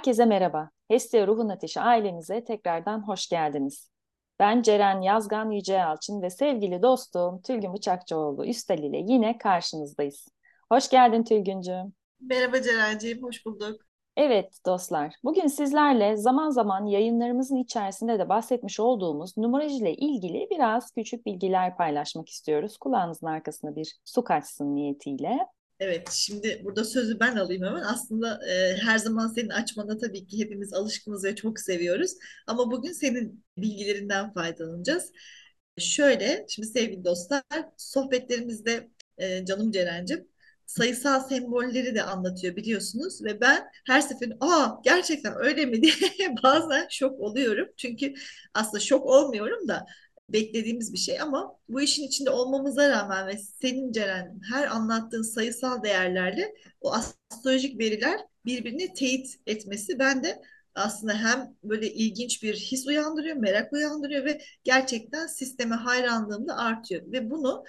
Herkese merhaba. Hestia Ruhun Ateşi ailemize tekrardan hoş geldiniz. Ben Ceren Yazgan Yüce Yalçın ve sevgili dostum Tülgün Bıçakçıoğlu Üstel ile yine karşınızdayız. Hoş geldin Tülgüncüğüm. Merhaba Ceren'ciğim, hoş bulduk. Evet dostlar, bugün sizlerle zaman zaman yayınlarımızın içerisinde de bahsetmiş olduğumuz numaroloji ile ilgili biraz küçük bilgiler paylaşmak istiyoruz. Kulağınızın arkasına bir su kaçsın niyetiyle. Evet, şimdi burada sözü ben alayım hemen. Aslında e, her zaman senin açmana tabii ki hepimiz alışkınız ve çok seviyoruz. Ama bugün senin bilgilerinden faydalanacağız. Şöyle, şimdi sevgili dostlar, sohbetlerimizde e, canım Ceren'cim sayısal sembolleri de anlatıyor biliyorsunuz ve ben her seferinde aa gerçekten öyle mi diye bazen şok oluyorum. Çünkü aslında şok olmuyorum da beklediğimiz bir şey ama bu işin içinde olmamıza rağmen ve senin Ceren her anlattığın sayısal değerlerle o astrolojik veriler birbirini teyit etmesi ben de aslında hem böyle ilginç bir his uyandırıyor, merak uyandırıyor ve gerçekten sisteme hayranlığım da artıyor. Ve bunu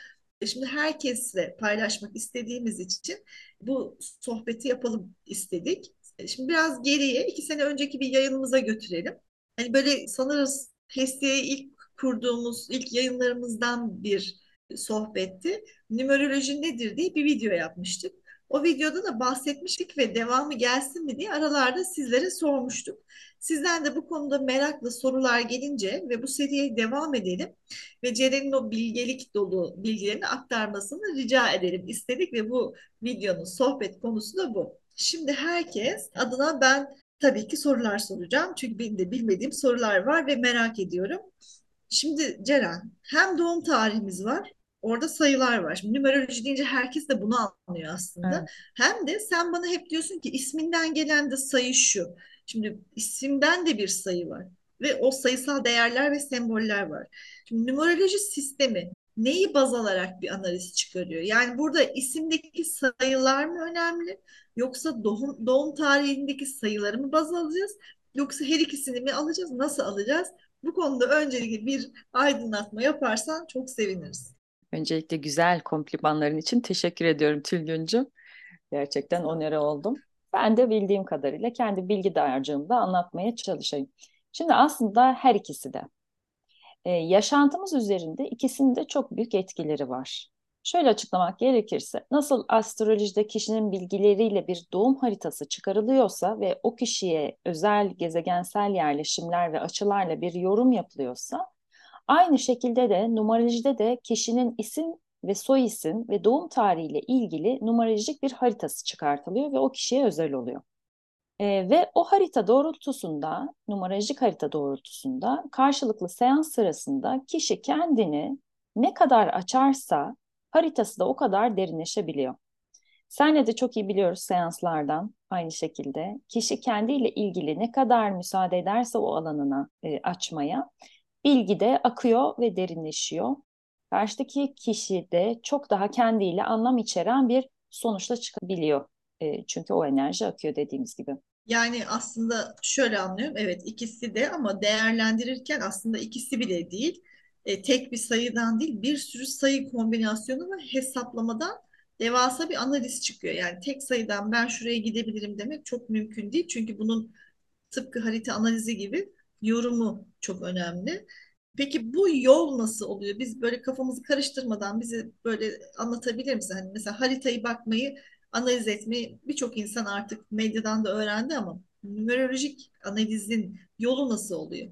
şimdi herkesle paylaşmak istediğimiz için bu sohbeti yapalım istedik. Şimdi biraz geriye iki sene önceki bir yayınımıza götürelim. Hani böyle sanırız Hestiye'yi ilk kurduğumuz ilk yayınlarımızdan bir sohbetti. Numeroloji nedir diye bir video yapmıştık. O videoda da bahsetmiştik ve devamı gelsin mi diye aralarda sizlere sormuştuk. Sizden de bu konuda meraklı sorular gelince ve bu seriye devam edelim ve Ceren'in o bilgelik dolu bilgilerini aktarmasını rica edelim istedik ve bu videonun sohbet konusu da bu. Şimdi herkes adına ben tabii ki sorular soracağım. Çünkü benim de bilmediğim sorular var ve merak ediyorum. Şimdi Ceren, hem doğum tarihimiz var, orada sayılar var. Şimdi numeroloji deyince herkes de bunu anlıyor aslında. Evet. Hem de sen bana hep diyorsun ki isminden gelen de sayı şu. Şimdi isimden de bir sayı var ve o sayısal değerler ve semboller var. Şimdi numeroloji sistemi neyi baz alarak bir analiz çıkarıyor? Yani burada isimdeki sayılar mı önemli yoksa doğum, doğum tarihindeki sayıları mı baz alacağız? Yoksa her ikisini mi alacağız? Nasıl alacağız? Bu konuda öncelikle bir aydınlatma yaparsan çok seviniriz. Öncelikle güzel komplimanların için teşekkür ediyorum Tülgüncüm. Gerçekten onere oldum. Ben de bildiğim kadarıyla kendi bilgi dağarcığımda anlatmaya çalışayım. Şimdi aslında her ikisi de. Ee, yaşantımız üzerinde ikisinin de çok büyük etkileri var. Şöyle açıklamak gerekirse nasıl astrolojide kişinin bilgileriyle bir doğum haritası çıkarılıyorsa ve o kişiye özel gezegensel yerleşimler ve açılarla bir yorum yapılıyorsa aynı şekilde de numarolojide de kişinin isim ve soy isim ve doğum tarihiyle ilgili numarolojik bir haritası çıkartılıyor ve o kişiye özel oluyor. E, ve o harita doğrultusunda, numarolojik harita doğrultusunda karşılıklı seans sırasında kişi kendini ne kadar açarsa haritası da o kadar derinleşebiliyor. Senle de çok iyi biliyoruz seanslardan aynı şekilde. Kişi kendiyle ilgili ne kadar müsaade ederse o alanına e, açmaya bilgi de akıyor ve derinleşiyor. Karşıdaki kişi de çok daha kendiyle anlam içeren bir sonuçla çıkabiliyor. E, çünkü o enerji akıyor dediğimiz gibi. Yani aslında şöyle anlıyorum. Evet ikisi de ama değerlendirirken aslında ikisi bile değil e, tek bir sayıdan değil bir sürü sayı kombinasyonu ve hesaplamadan devasa bir analiz çıkıyor. Yani tek sayıdan ben şuraya gidebilirim demek çok mümkün değil. Çünkü bunun tıpkı harita analizi gibi yorumu çok önemli. Peki bu yol nasıl oluyor? Biz böyle kafamızı karıştırmadan bize böyle anlatabilir misin? Hani mesela haritayı bakmayı, analiz etmeyi birçok insan artık medyadan da öğrendi ama numerolojik analizin yolu nasıl oluyor?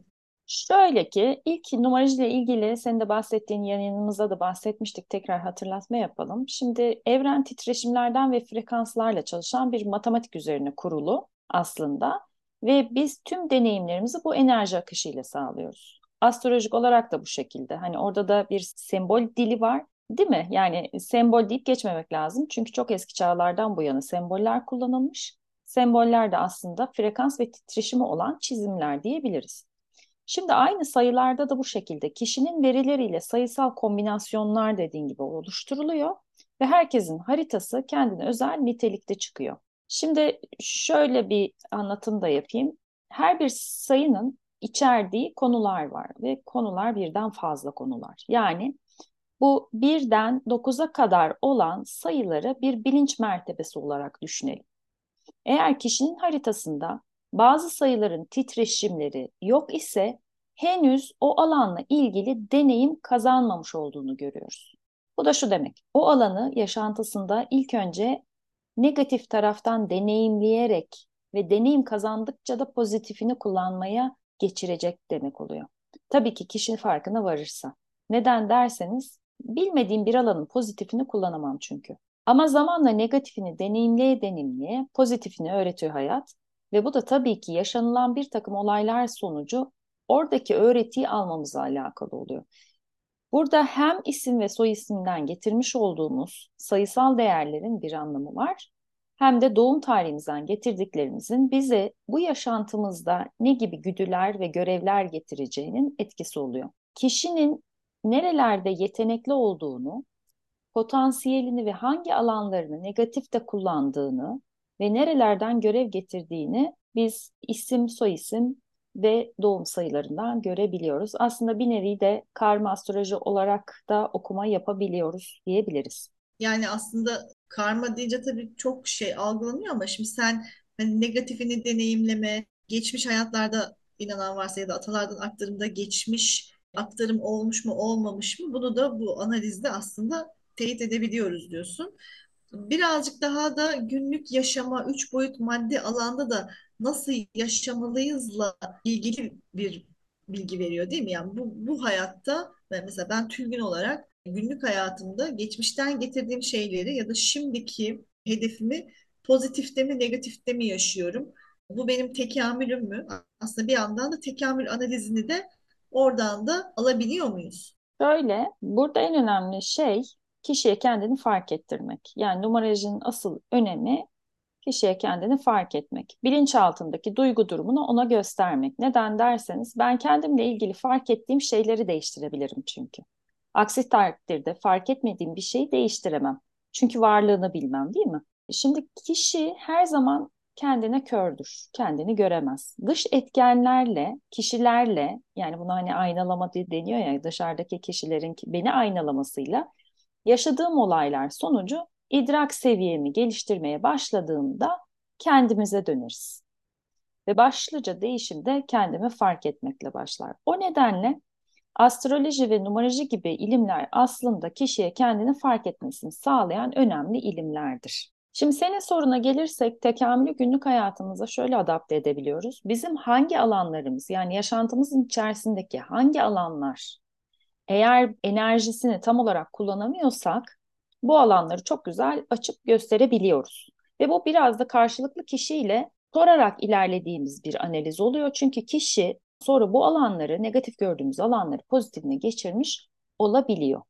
Şöyle ki ilk ile ilgili senin de bahsettiğin yayınımızda da bahsetmiştik. Tekrar hatırlatma yapalım. Şimdi evren titreşimlerden ve frekanslarla çalışan bir matematik üzerine kurulu aslında. Ve biz tüm deneyimlerimizi bu enerji akışıyla sağlıyoruz. Astrolojik olarak da bu şekilde. Hani orada da bir sembol dili var. Değil mi? Yani sembol deyip geçmemek lazım. Çünkü çok eski çağlardan bu yana semboller kullanılmış. Semboller de aslında frekans ve titreşimi olan çizimler diyebiliriz. Şimdi aynı sayılarda da bu şekilde kişinin verileriyle sayısal kombinasyonlar dediğin gibi oluşturuluyor ve herkesin haritası kendine özel nitelikte çıkıyor. Şimdi şöyle bir anlatım da yapayım. Her bir sayının içerdiği konular var ve konular birden fazla konular. Yani bu birden dokuza kadar olan sayıları bir bilinç mertebesi olarak düşünelim. Eğer kişinin haritasında bazı sayıların titreşimleri yok ise henüz o alanla ilgili deneyim kazanmamış olduğunu görüyoruz. Bu da şu demek. O alanı yaşantısında ilk önce negatif taraftan deneyimleyerek ve deneyim kazandıkça da pozitifini kullanmaya geçirecek demek oluyor. Tabii ki kişinin farkına varırsa. Neden derseniz bilmediğim bir alanın pozitifini kullanamam çünkü. Ama zamanla negatifini deneyimleye deneyimleye pozitifini öğretiyor hayat. Ve bu da tabii ki yaşanılan bir takım olaylar sonucu oradaki öğretiyi almamızla alakalı oluyor. Burada hem isim ve soy isimden getirmiş olduğumuz sayısal değerlerin bir anlamı var. Hem de doğum tarihimizden getirdiklerimizin bize bu yaşantımızda ne gibi güdüler ve görevler getireceğinin etkisi oluyor. Kişinin nerelerde yetenekli olduğunu, potansiyelini ve hangi alanlarını negatifte kullandığını ve nerelerden görev getirdiğini biz isim, soyisim ve doğum sayılarından görebiliyoruz. Aslında bir nevi de karma astroloji olarak da okuma yapabiliyoruz diyebiliriz. Yani aslında karma deyince tabii çok şey algılanıyor ama şimdi sen hani negatifini deneyimleme, geçmiş hayatlarda inanan varsa ya da atalardan aktarımda geçmiş aktarım olmuş mu olmamış mı bunu da bu analizde aslında teyit edebiliyoruz diyorsun. Birazcık daha da günlük yaşama, üç boyut maddi alanda da nasıl yaşamalıyızla ilgili bir bilgi veriyor değil mi? Yani bu, bu hayatta mesela ben tülgün olarak günlük hayatımda geçmişten getirdiğim şeyleri ya da şimdiki hedefimi pozitifte mi negatifte mi yaşıyorum? Bu benim tekamülüm mü? Aslında bir yandan da tekamül analizini de oradan da alabiliyor muyuz? Böyle, burada en önemli şey kişiye kendini fark ettirmek. Yani numarolojinin asıl önemi kişiye kendini fark etmek. Bilinçaltındaki duygu durumunu ona göstermek. Neden derseniz ben kendimle ilgili fark ettiğim şeyleri değiştirebilirim çünkü. Aksi takdirde fark etmediğim bir şeyi değiştiremem. Çünkü varlığını bilmem değil mi? Şimdi kişi her zaman kendine kördür, kendini göremez. Dış etkenlerle, kişilerle yani buna hani aynalama deniyor ya dışarıdaki kişilerin beni aynalamasıyla yaşadığım olaylar sonucu idrak seviyemi geliştirmeye başladığımda kendimize döneriz. Ve başlıca değişim de kendimi fark etmekle başlar. O nedenle astroloji ve numaroloji gibi ilimler aslında kişiye kendini fark etmesini sağlayan önemli ilimlerdir. Şimdi senin soruna gelirsek tekamülü günlük hayatımıza şöyle adapte edebiliyoruz. Bizim hangi alanlarımız yani yaşantımızın içerisindeki hangi alanlar eğer enerjisini tam olarak kullanamıyorsak bu alanları çok güzel açıp gösterebiliyoruz. Ve bu biraz da karşılıklı kişiyle sorarak ilerlediğimiz bir analiz oluyor. Çünkü kişi sonra bu alanları, negatif gördüğümüz alanları pozitifine geçirmiş olabiliyor.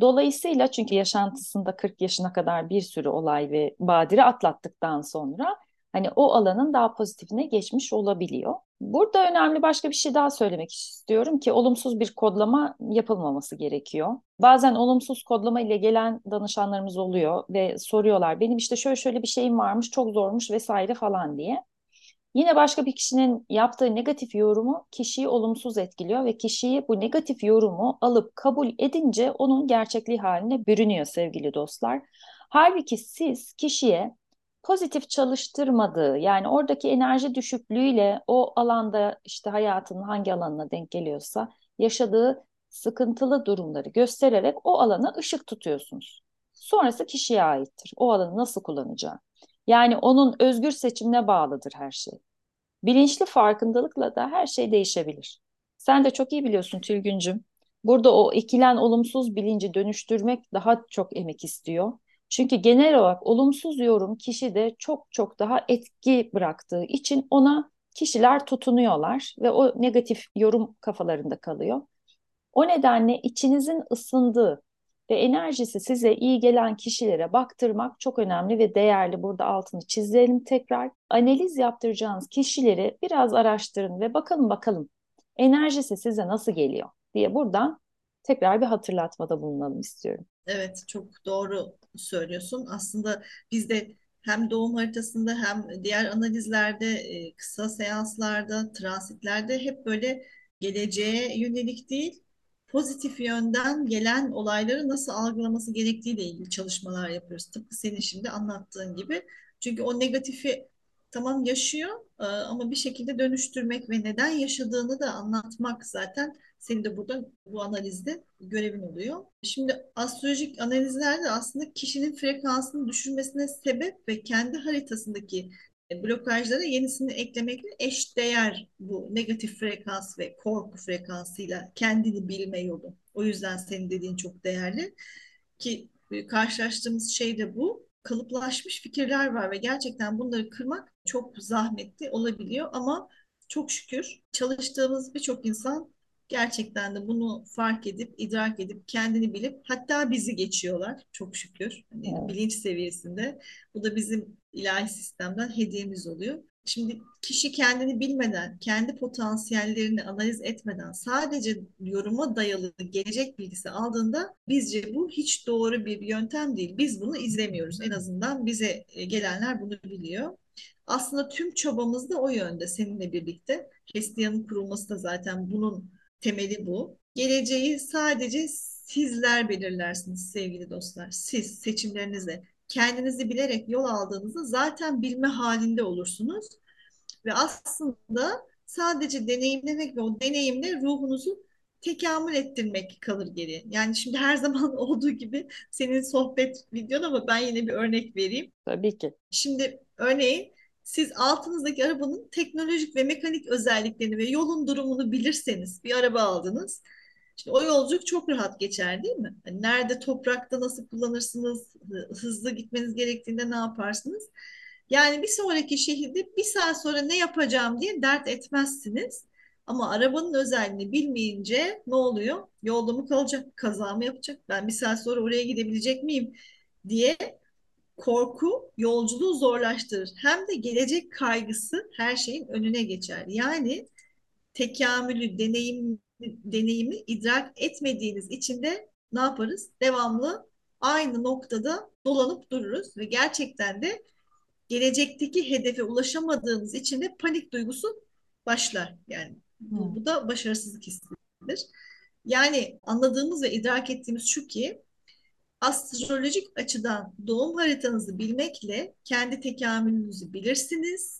Dolayısıyla çünkü yaşantısında 40 yaşına kadar bir sürü olay ve badire atlattıktan sonra hani o alanın daha pozitifine geçmiş olabiliyor. Burada önemli başka bir şey daha söylemek istiyorum ki olumsuz bir kodlama yapılmaması gerekiyor. Bazen olumsuz kodlama ile gelen danışanlarımız oluyor ve soruyorlar benim işte şöyle şöyle bir şeyim varmış çok zormuş vesaire falan diye. Yine başka bir kişinin yaptığı negatif yorumu kişiyi olumsuz etkiliyor ve kişiyi bu negatif yorumu alıp kabul edince onun gerçekliği haline bürünüyor sevgili dostlar. Halbuki siz kişiye pozitif çalıştırmadığı yani oradaki enerji düşüklüğüyle o alanda işte hayatının hangi alanına denk geliyorsa yaşadığı sıkıntılı durumları göstererek o alana ışık tutuyorsunuz. Sonrası kişiye aittir. O alanı nasıl kullanacağı. Yani onun özgür seçimine bağlıdır her şey. Bilinçli farkındalıkla da her şey değişebilir. Sen de çok iyi biliyorsun Tülgüncüm. Burada o ekilen olumsuz bilinci dönüştürmek daha çok emek istiyor. Çünkü genel olarak olumsuz yorum kişide çok çok daha etki bıraktığı için ona kişiler tutunuyorlar ve o negatif yorum kafalarında kalıyor. O nedenle içinizin ısındığı ve enerjisi size iyi gelen kişilere baktırmak çok önemli ve değerli. Burada altını çizelim tekrar. Analiz yaptıracağınız kişileri biraz araştırın ve bakalım bakalım enerjisi size nasıl geliyor diye buradan tekrar bir hatırlatmada bulunalım istiyorum. Evet, çok doğru söylüyorsun. Aslında biz de hem doğum haritasında hem diğer analizlerde, e, kısa seanslarda, transitlerde hep böyle geleceğe yönelik değil, pozitif yönden gelen olayları nasıl algılaması gerektiğiyle ilgili çalışmalar yapıyoruz. Tıpkı senin şimdi anlattığın gibi. Çünkü o negatifi tamam yaşıyor e, ama bir şekilde dönüştürmek ve neden yaşadığını da anlatmak zaten senin de burada bu analizde görevin oluyor. Şimdi astrolojik analizlerde aslında kişinin frekansını düşürmesine sebep ve kendi haritasındaki blokajlara yenisini eklemekle eşdeğer bu negatif frekans ve korku frekansıyla kendini bilme yolu. O yüzden senin dediğin çok değerli ki e, karşılaştığımız şey de bu. Kalıplaşmış fikirler var ve gerçekten bunları kırmak çok zahmetli olabiliyor ama çok şükür çalıştığımız birçok insan gerçekten de bunu fark edip, idrak edip, kendini bilip hatta bizi geçiyorlar çok şükür. Hani evet. bilinç seviyesinde. Bu da bizim ilahi sistemden hediyemiz oluyor. Şimdi kişi kendini bilmeden, kendi potansiyellerini analiz etmeden sadece yoruma dayalı gelecek bilgisi aldığında bizce bu hiç doğru bir yöntem değil. Biz bunu izlemiyoruz. En azından bize e, gelenler bunu biliyor. Aslında tüm çabamız da o yönde seninle birlikte. Hestiyan'ın kurulması da zaten bunun temeli bu. Geleceği sadece sizler belirlersiniz sevgili dostlar. Siz seçimlerinizle kendinizi bilerek yol aldığınızda zaten bilme halinde olursunuz. Ve aslında sadece deneyimlemek ve o deneyimle ruhunuzu tekamül ettirmek kalır geri. Yani şimdi her zaman olduğu gibi senin sohbet videon ama ben yine bir örnek vereyim. Tabii ki. Şimdi örneğin siz altınızdaki arabanın teknolojik ve mekanik özelliklerini ve yolun durumunu bilirseniz bir araba aldınız. Şimdi o yolculuk çok rahat geçer değil mi? Hani nerede toprakta nasıl kullanırsınız, hızlı gitmeniz gerektiğinde ne yaparsınız? Yani bir sonraki şehirde bir saat sonra ne yapacağım diye dert etmezsiniz. Ama arabanın özelliğini bilmeyince ne oluyor? Yolda mı kalacak, kaza mı yapacak? Ben bir saat sonra oraya gidebilecek miyim diye korku yolculuğu zorlaştırır. Hem de gelecek kaygısı her şeyin önüne geçer. Yani tekamülü, deneyim, deneyimi idrak etmediğiniz için de ne yaparız? Devamlı aynı noktada dolanıp dururuz ve gerçekten de gelecekteki hedefe ulaşamadığınız için de panik duygusu başlar. Yani bu, hmm. bu da başarısızlık hissidir. Yani anladığımız ve idrak ettiğimiz şu ki astrolojik açıdan doğum haritanızı bilmekle kendi tekamülünüzü bilirsiniz.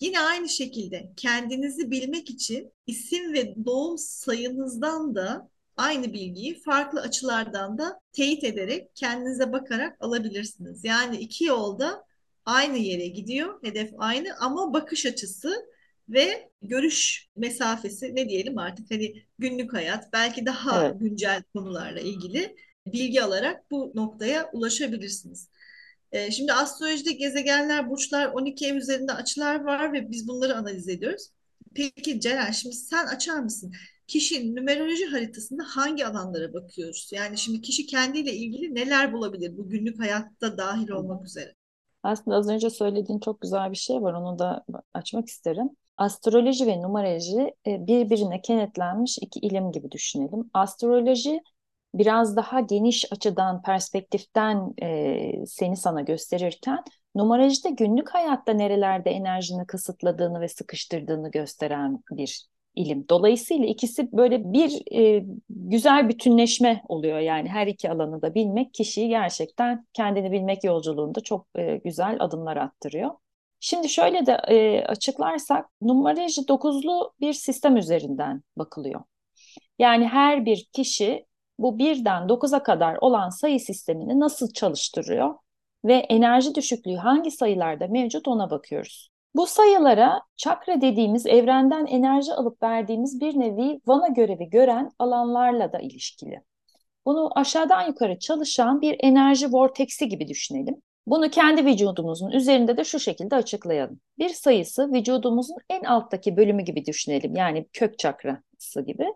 Yine aynı şekilde kendinizi bilmek için isim ve doğum sayınızdan da aynı bilgiyi farklı açılardan da teyit ederek kendinize bakarak alabilirsiniz. Yani iki yolda aynı yere gidiyor, hedef aynı ama bakış açısı ve görüş mesafesi ne diyelim artık hani günlük hayat belki daha evet. güncel konularla ilgili bilgi alarak bu noktaya ulaşabilirsiniz. Ee, şimdi astrolojide gezegenler, burçlar, 12 ev üzerinde açılar var ve biz bunları analiz ediyoruz. Peki Ceren şimdi sen açar mısın? Kişinin numeroloji haritasında hangi alanlara bakıyoruz? Yani şimdi kişi kendiyle ilgili neler bulabilir bu günlük hayatta dahil olmak üzere? Aslında az önce söylediğin çok güzel bir şey var. Onu da açmak isterim. Astroloji ve numeroloji e, birbirine kenetlenmiş iki ilim gibi düşünelim. Astroloji biraz daha geniş açıdan, perspektiften e, seni sana gösterirken numaroloji de günlük hayatta nerelerde enerjini kısıtladığını ve sıkıştırdığını gösteren bir ilim. Dolayısıyla ikisi böyle bir e, güzel bütünleşme oluyor yani her iki alanı da bilmek kişiyi gerçekten kendini bilmek yolculuğunda çok e, güzel adımlar attırıyor. Şimdi şöyle de e, açıklarsak numaroloji dokuzlu bir sistem üzerinden bakılıyor. Yani her bir kişi bu birden dokuza kadar olan sayı sistemini nasıl çalıştırıyor ve enerji düşüklüğü hangi sayılarda mevcut ona bakıyoruz. Bu sayılara çakra dediğimiz evrenden enerji alıp verdiğimiz bir nevi vana görevi gören alanlarla da ilişkili. Bunu aşağıdan yukarı çalışan bir enerji vorteksi gibi düşünelim. Bunu kendi vücudumuzun üzerinde de şu şekilde açıklayalım. Bir sayısı vücudumuzun en alttaki bölümü gibi düşünelim. Yani kök çakrası gibi.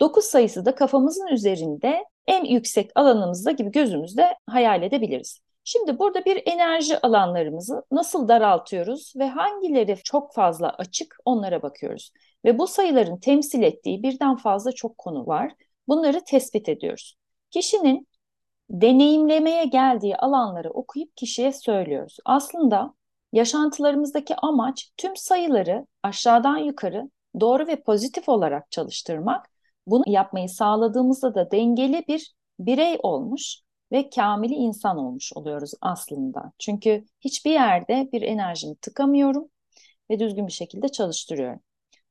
9 sayısı da kafamızın üzerinde en yüksek alanımızda gibi gözümüzde hayal edebiliriz. Şimdi burada bir enerji alanlarımızı nasıl daraltıyoruz ve hangileri çok fazla açık onlara bakıyoruz. Ve bu sayıların temsil ettiği birden fazla çok konu var. Bunları tespit ediyoruz. Kişinin deneyimlemeye geldiği alanları okuyup kişiye söylüyoruz. Aslında yaşantılarımızdaki amaç tüm sayıları aşağıdan yukarı doğru ve pozitif olarak çalıştırmak bunu yapmayı sağladığımızda da dengeli bir birey olmuş ve kamili insan olmuş oluyoruz aslında. Çünkü hiçbir yerde bir enerjimi tıkamıyorum ve düzgün bir şekilde çalıştırıyorum.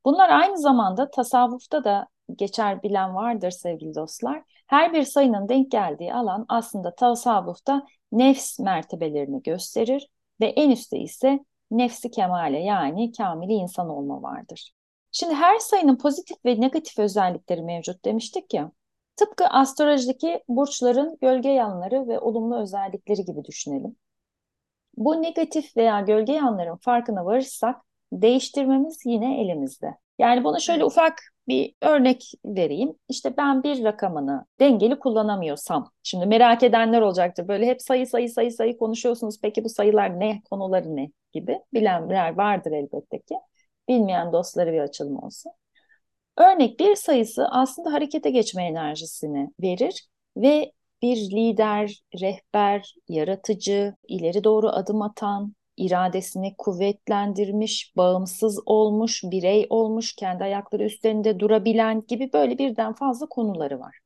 Bunlar aynı zamanda tasavvufta da geçer bilen vardır sevgili dostlar. Her bir sayının denk geldiği alan aslında tasavvufta nefs mertebelerini gösterir ve en üstte ise nefsi kemale yani kamili insan olma vardır. Şimdi her sayının pozitif ve negatif özellikleri mevcut demiştik ya. Tıpkı astrolojideki burçların gölge yanları ve olumlu özellikleri gibi düşünelim. Bu negatif veya gölge yanların farkına varırsak değiştirmemiz yine elimizde. Yani bunu şöyle ufak bir örnek vereyim. İşte ben bir rakamını dengeli kullanamıyorsam, şimdi merak edenler olacaktır. Böyle hep sayı sayı sayı sayı konuşuyorsunuz. Peki bu sayılar ne, konuları ne gibi bilenler vardır elbette ki. Bilmeyen dostları bir açılım olsun. Örnek bir sayısı aslında harekete geçme enerjisini verir ve bir lider, rehber, yaratıcı, ileri doğru adım atan, iradesini kuvvetlendirmiş, bağımsız olmuş, birey olmuş, kendi ayakları üstlerinde durabilen gibi böyle birden fazla konuları var.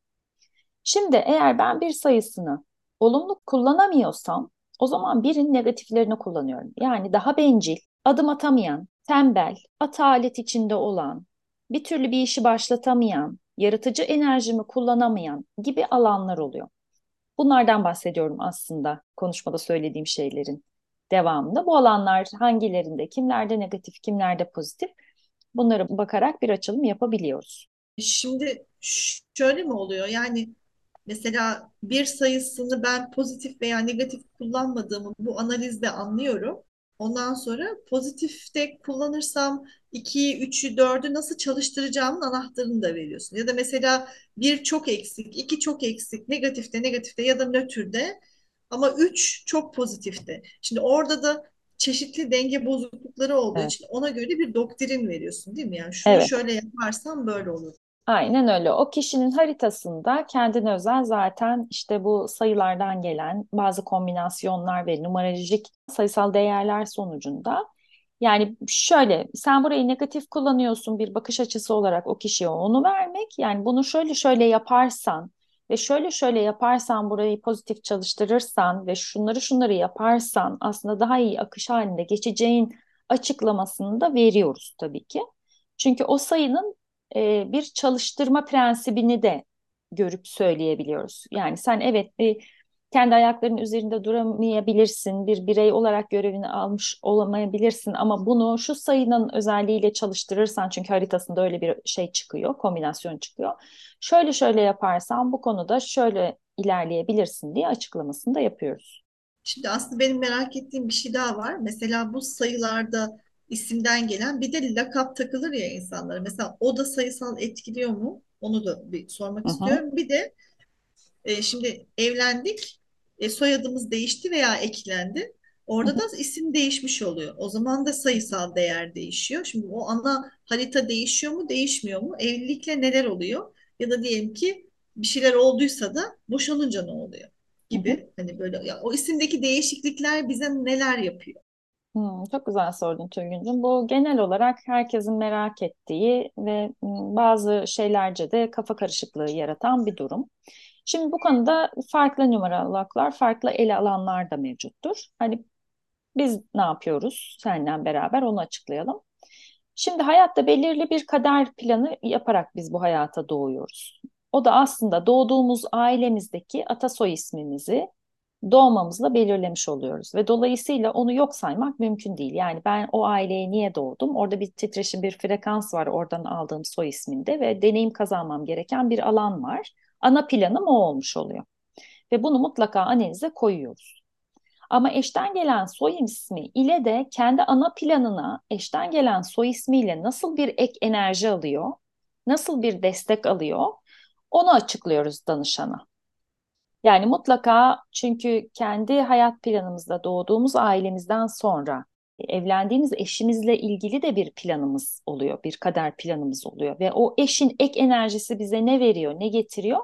Şimdi eğer ben bir sayısını olumlu kullanamıyorsam o zaman birin negatiflerini kullanıyorum. Yani daha bencil, adım atamayan, tembel, atalet içinde olan, bir türlü bir işi başlatamayan, yaratıcı enerjimi kullanamayan gibi alanlar oluyor. Bunlardan bahsediyorum aslında konuşmada söylediğim şeylerin devamında. Bu alanlar hangilerinde, kimlerde negatif, kimlerde pozitif bunlara bakarak bir açılım yapabiliyoruz. Şimdi şöyle mi oluyor? Yani mesela bir sayısını ben pozitif veya negatif kullanmadığımı bu analizde anlıyorum. Ondan sonra pozitifte kullanırsam 2'yi, 3'ü, 4'ü nasıl çalıştıracağımın anahtarını da veriyorsun. Ya da mesela bir çok eksik, iki çok eksik, negatifte, negatifte ya da nötrde ama 3 çok pozitifte. Şimdi orada da çeşitli denge bozuklukları olduğu Evet. için ona göre bir doktrin veriyorsun değil mi? Yani şunu Evet. şöyle yaparsam böyle olur. Aynen öyle. O kişinin haritasında kendine özel zaten işte bu sayılardan gelen bazı kombinasyonlar ve numerolojik sayısal değerler sonucunda yani şöyle sen burayı negatif kullanıyorsun bir bakış açısı olarak o kişiye onu vermek yani bunu şöyle şöyle yaparsan ve şöyle şöyle yaparsan burayı pozitif çalıştırırsan ve şunları şunları yaparsan aslında daha iyi akış halinde geçeceğin açıklamasını da veriyoruz tabii ki. Çünkü o sayının e, bir çalıştırma prensibini de görüp söyleyebiliyoruz. Yani sen evet bir kendi ayaklarının üzerinde duramayabilirsin, bir birey olarak görevini almış olamayabilirsin ama bunu şu sayının özelliğiyle çalıştırırsan çünkü haritasında öyle bir şey çıkıyor, kombinasyon çıkıyor. Şöyle şöyle yaparsan bu konuda şöyle ilerleyebilirsin diye açıklamasını da yapıyoruz. Şimdi aslında benim merak ettiğim bir şey daha var. Mesela bu sayılarda isimden gelen bir de lakap takılır ya insanlara. Mesela o da sayısal etkiliyor mu? Onu da bir sormak hı, istiyorum. Bir de e, şimdi evlendik, e, soyadımız değişti veya eklendi. Orada da isim değişmiş oluyor. O zaman da sayısal değer değişiyor. Şimdi o ana harita değişiyor mu, değişmiyor mu? Evlilikle neler oluyor? Ya da diyelim ki bir şeyler olduysa da boşanınca ne oluyor? Gibi. Hani böyle ya, o isimdeki değişiklikler bize neler yapıyor? Hmm, çok güzel sordun Tülgüncüm. Bu genel olarak herkesin merak ettiği ve hmm, bazı şeylerce de kafa karışıklığı yaratan bir durum. Şimdi bu konuda farklı numerologlar, farklı ele alanlar da mevcuttur. Hani biz ne yapıyoruz? Seninle beraber onu açıklayalım. Şimdi hayatta belirli bir kader planı yaparak biz bu hayata doğuyoruz. O da aslında doğduğumuz ailemizdeki atasoy ismimizi doğmamızla belirlemiş oluyoruz ve dolayısıyla onu yok saymak mümkün değil. Yani ben o aileye niye doğdum? Orada bir titreşim, bir frekans var oradan aldığım soy isminde ve deneyim kazanmam gereken bir alan var. Ana planım o olmuş oluyor ve bunu mutlaka analize koyuyoruz. Ama eşten gelen soy ismi ile de kendi ana planına eşten gelen soy ismiyle nasıl bir ek enerji alıyor, nasıl bir destek alıyor, onu açıklıyoruz danışana. Yani mutlaka çünkü kendi hayat planımızda doğduğumuz ailemizden sonra evlendiğimiz eşimizle ilgili de bir planımız oluyor, bir kader planımız oluyor ve o eşin ek enerjisi bize ne veriyor, ne getiriyor?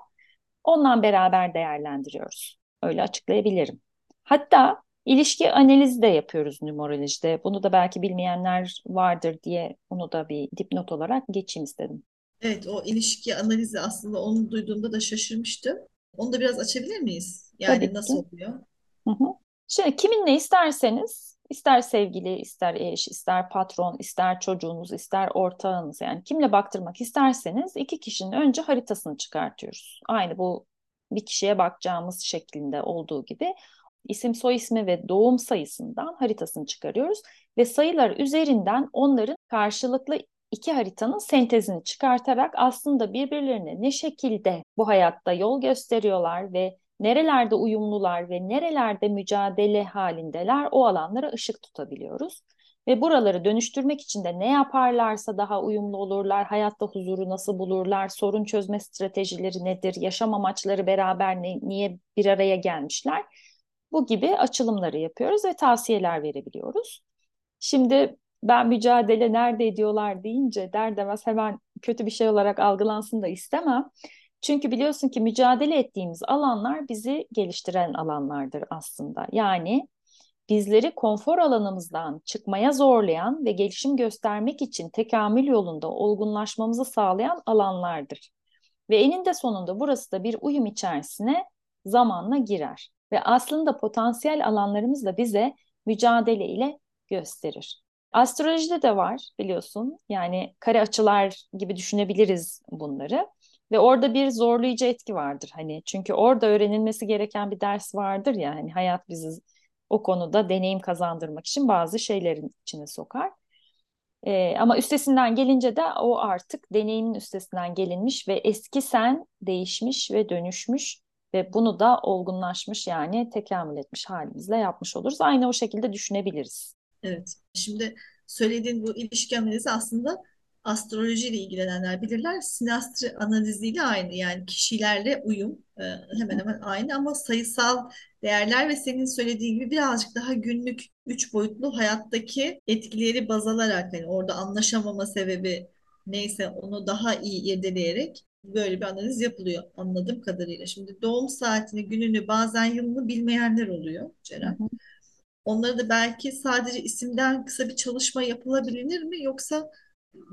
Ondan beraber değerlendiriyoruz. Öyle açıklayabilirim. Hatta ilişki analizi de yapıyoruz numerolojide. Bunu da belki bilmeyenler vardır diye onu da bir dipnot olarak geçeyim istedim. Evet, o ilişki analizi aslında onu duyduğumda da şaşırmıştım. Onu da biraz açabilir miyiz? Yani Tabii nasıl ki. oluyor? Hı hı. Şimdi kiminle isterseniz, ister sevgili, ister eş, ister patron, ister çocuğunuz, ister ortağınız yani kimle baktırmak isterseniz iki kişinin önce haritasını çıkartıyoruz. Aynı bu bir kişiye bakacağımız şeklinde olduğu gibi isim soy ismi ve doğum sayısından haritasını çıkarıyoruz ve sayılar üzerinden onların karşılıklı iki haritanın sentezini çıkartarak aslında birbirlerine ne şekilde bu hayatta yol gösteriyorlar ve nerelerde uyumlular ve nerelerde mücadele halindeler o alanlara ışık tutabiliyoruz. Ve buraları dönüştürmek için de ne yaparlarsa daha uyumlu olurlar, hayatta huzuru nasıl bulurlar, sorun çözme stratejileri nedir, yaşam amaçları beraber ne, niye bir araya gelmişler. Bu gibi açılımları yapıyoruz ve tavsiyeler verebiliyoruz. Şimdi ben mücadele nerede ediyorlar deyince der demez hemen kötü bir şey olarak algılansın da istemem. Çünkü biliyorsun ki mücadele ettiğimiz alanlar bizi geliştiren alanlardır aslında. Yani bizleri konfor alanımızdan çıkmaya zorlayan ve gelişim göstermek için tekamül yolunda olgunlaşmamızı sağlayan alanlardır. Ve eninde sonunda burası da bir uyum içerisine zamanla girer. Ve aslında potansiyel alanlarımız da bize mücadele ile gösterir. Astrolojide de var biliyorsun. Yani kare açılar gibi düşünebiliriz bunları. Ve orada bir zorlayıcı etki vardır. Hani çünkü orada öğrenilmesi gereken bir ders vardır ya. Hani hayat bizi o konuda deneyim kazandırmak için bazı şeylerin içine sokar. Ee, ama üstesinden gelince de o artık deneyimin üstesinden gelinmiş ve eski sen değişmiş ve dönüşmüş ve bunu da olgunlaşmış yani tekamül etmiş halimizle yapmış oluruz. Aynı o şekilde düşünebiliriz. Evet. Şimdi söylediğin bu ilişki analizi aslında astrolojiyle ilgilenenler bilirler. Sinastri analiziyle aynı. Yani kişilerle uyum e, hemen hemen aynı ama sayısal değerler ve senin söylediğin gibi birazcık daha günlük üç boyutlu hayattaki etkileri baz alarak yani orada anlaşamama sebebi neyse onu daha iyi irdeleyerek böyle bir analiz yapılıyor anladığım kadarıyla. Şimdi doğum saatini, gününü, bazen yılını bilmeyenler oluyor Hı Ceren. hı. Onları da belki sadece isimden kısa bir çalışma yapılabilir mi yoksa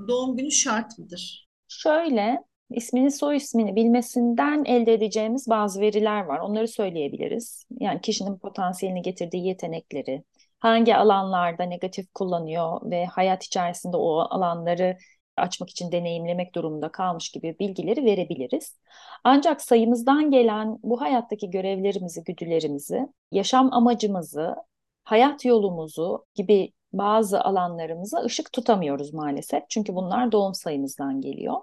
doğum günü şart mıdır? Şöyle ismini soy ismini bilmesinden elde edeceğimiz bazı veriler var. Onları söyleyebiliriz. Yani kişinin potansiyelini getirdiği yetenekleri, hangi alanlarda negatif kullanıyor ve hayat içerisinde o alanları açmak için deneyimlemek durumunda kalmış gibi bilgileri verebiliriz. Ancak sayımızdan gelen bu hayattaki görevlerimizi, güdülerimizi, yaşam amacımızı, hayat yolumuzu gibi bazı alanlarımıza ışık tutamıyoruz maalesef. Çünkü bunlar doğum sayımızdan geliyor.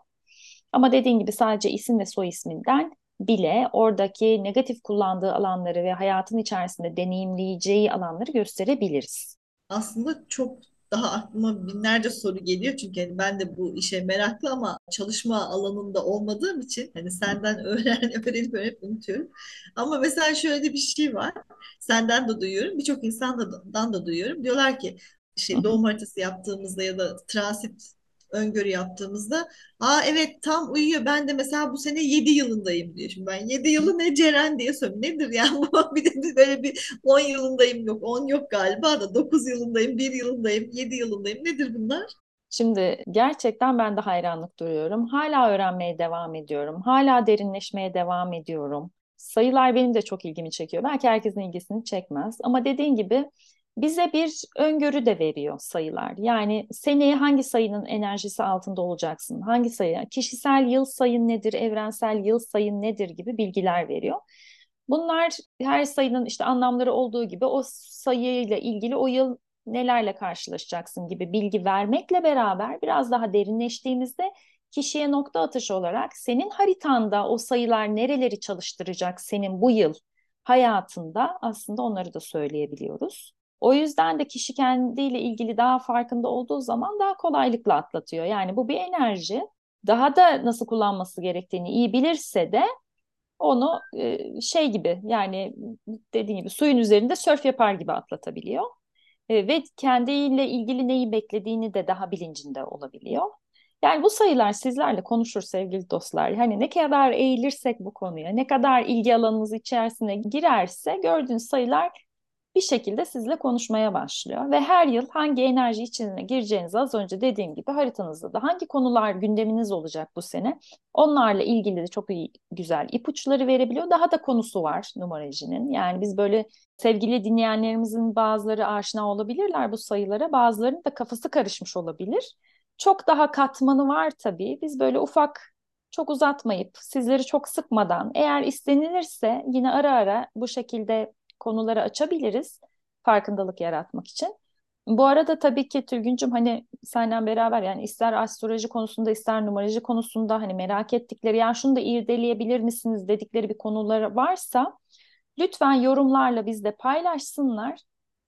Ama dediğin gibi sadece isim ve soy isminden bile oradaki negatif kullandığı alanları ve hayatın içerisinde deneyimleyeceği alanları gösterebiliriz. Aslında çok daha aklıma binlerce soru geliyor çünkü hani ben de bu işe meraklı ama çalışma alanında olmadığım için hani senden öğren öğrenip öğrenip unutuyorum. Ama mesela şöyle bir şey var. Senden de duyuyorum. Birçok insandan da duyuyorum. Diyorlar ki şey doğum haritası yaptığımızda ya da transit öngörü yaptığımızda aa evet tam uyuyor ben de mesela bu sene 7 yılındayım diyor. Şimdi ben 7 yılı ne Ceren diye soruyorum. Nedir ya bu bir de böyle bir 10 yılındayım yok 10 yok galiba da 9 yılındayım 1 yılındayım 7 yılındayım nedir bunlar? Şimdi gerçekten ben de hayranlık duyuyorum. Hala öğrenmeye devam ediyorum. Hala derinleşmeye devam ediyorum. Sayılar benim de çok ilgimi çekiyor. Belki herkesin ilgisini çekmez. Ama dediğin gibi bize bir öngörü de veriyor sayılar. Yani seneye hangi sayının enerjisi altında olacaksın? Hangi sayı? Kişisel yıl sayın nedir? Evrensel yıl sayın nedir gibi bilgiler veriyor. Bunlar her sayının işte anlamları olduğu gibi o sayıyla ilgili o yıl nelerle karşılaşacaksın gibi bilgi vermekle beraber biraz daha derinleştiğimizde kişiye nokta atışı olarak senin haritanda o sayılar nereleri çalıştıracak senin bu yıl hayatında aslında onları da söyleyebiliyoruz. O yüzden de kişi kendiyle ilgili daha farkında olduğu zaman daha kolaylıkla atlatıyor. Yani bu bir enerji. Daha da nasıl kullanması gerektiğini iyi bilirse de onu e, şey gibi yani dediğim gibi suyun üzerinde sörf yapar gibi atlatabiliyor. E, ve kendiyle ilgili neyi beklediğini de daha bilincinde olabiliyor. Yani bu sayılar sizlerle konuşur sevgili dostlar. Hani ne kadar eğilirsek bu konuya, ne kadar ilgi alanınız içerisine girerse gördüğünüz sayılar bir şekilde sizle konuşmaya başlıyor. Ve her yıl hangi enerji içine gireceğinizi az önce dediğim gibi haritanızda da hangi konular gündeminiz olacak bu sene onlarla ilgili de çok iyi, güzel ipuçları verebiliyor. Daha da konusu var numarolojinin. Yani biz böyle sevgili dinleyenlerimizin bazıları aşina olabilirler bu sayılara bazılarının da kafası karışmış olabilir. Çok daha katmanı var tabii. Biz böyle ufak çok uzatmayıp sizleri çok sıkmadan eğer istenilirse yine ara ara bu şekilde konuları açabiliriz farkındalık yaratmak için. Bu arada tabii ki Tülgüncüm hani senden beraber yani ister astroloji konusunda ister numaroloji konusunda hani merak ettikleri yani şunu da irdeleyebilir misiniz dedikleri bir konuları varsa lütfen yorumlarla bizde paylaşsınlar.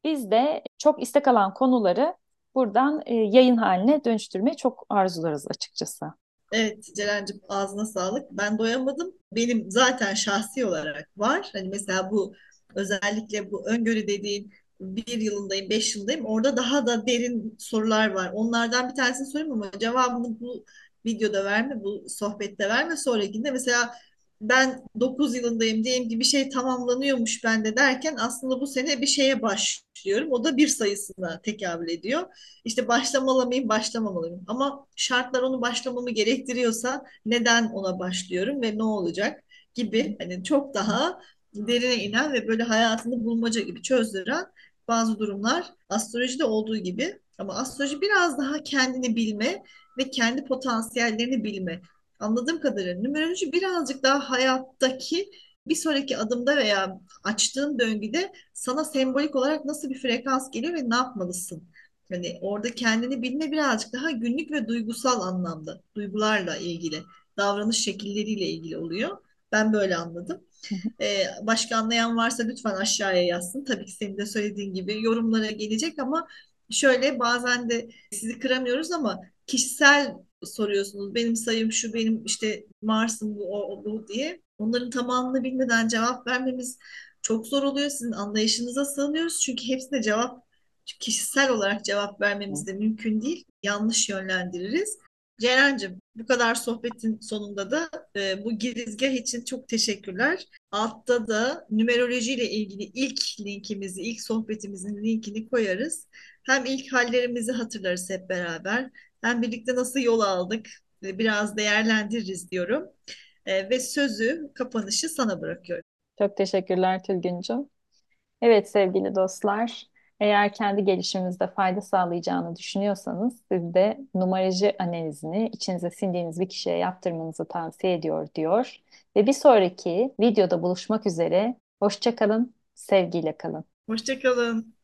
Biz de çok istek alan konuları buradan e, yayın haline dönüştürmeyi çok arzularız açıkçası. Evet Ceren'cim ağzına sağlık. Ben doyamadım. Benim zaten şahsi olarak var. Hani mesela bu özellikle bu öngörü dediğin bir yılındayım, beş yılındayım. Orada daha da derin sorular var. Onlardan bir tanesini sorayım ama cevabını bu videoda verme, bu sohbette verme. Sonrakinde mesela ben 9 yılındayım diyeyim ki bir şey tamamlanıyormuş bende derken aslında bu sene bir şeye başlıyorum. O da bir sayısına tekabül ediyor. İşte başlamalı mıyım, başlamalı mıyım? Ama şartlar onu başlamamı gerektiriyorsa neden ona başlıyorum ve ne olacak gibi hani çok daha derine inen ve böyle hayatını bulmaca gibi çözdüren bazı durumlar astrolojide olduğu gibi ama astroloji biraz daha kendini bilme ve kendi potansiyellerini bilme. Anladığım kadarıyla numeroloji birazcık daha hayattaki bir sonraki adımda veya açtığın döngüde sana sembolik olarak nasıl bir frekans geliyor ve ne yapmalısın? Hani orada kendini bilme birazcık daha günlük ve duygusal anlamda, duygularla ilgili, davranış şekilleriyle ilgili oluyor. Ben böyle anladım. Ee, başka anlayan varsa lütfen aşağıya yazsın. Tabii ki senin de söylediğin gibi yorumlara gelecek ama şöyle bazen de sizi kıramıyoruz ama kişisel soruyorsunuz. Benim sayım şu, benim işte Mars'ım bu, o, bu diye. Onların tamamını bilmeden cevap vermemiz çok zor oluyor. Sizin anlayışınıza sığınıyoruz. Çünkü hepsine cevap kişisel olarak cevap vermemiz de mümkün değil. Yanlış yönlendiririz. Ceren'cim bu kadar sohbetin sonunda da e, bu girizgah için çok teşekkürler. Altta da numeroloji ile ilgili ilk linkimizi, ilk sohbetimizin linkini koyarız. Hem ilk hallerimizi hatırlarız hep beraber. Hem birlikte nasıl yol aldık e, biraz değerlendiririz diyorum. E, ve sözü, kapanışı sana bırakıyorum. Çok teşekkürler Tülgüncüm. Evet sevgili dostlar. Eğer kendi gelişiminizde fayda sağlayacağını düşünüyorsanız siz de numaroloji analizini içinize sindiğiniz bir kişiye yaptırmanızı tavsiye ediyor diyor. Ve bir sonraki videoda buluşmak üzere. Hoşçakalın, sevgiyle kalın. Hoşçakalın.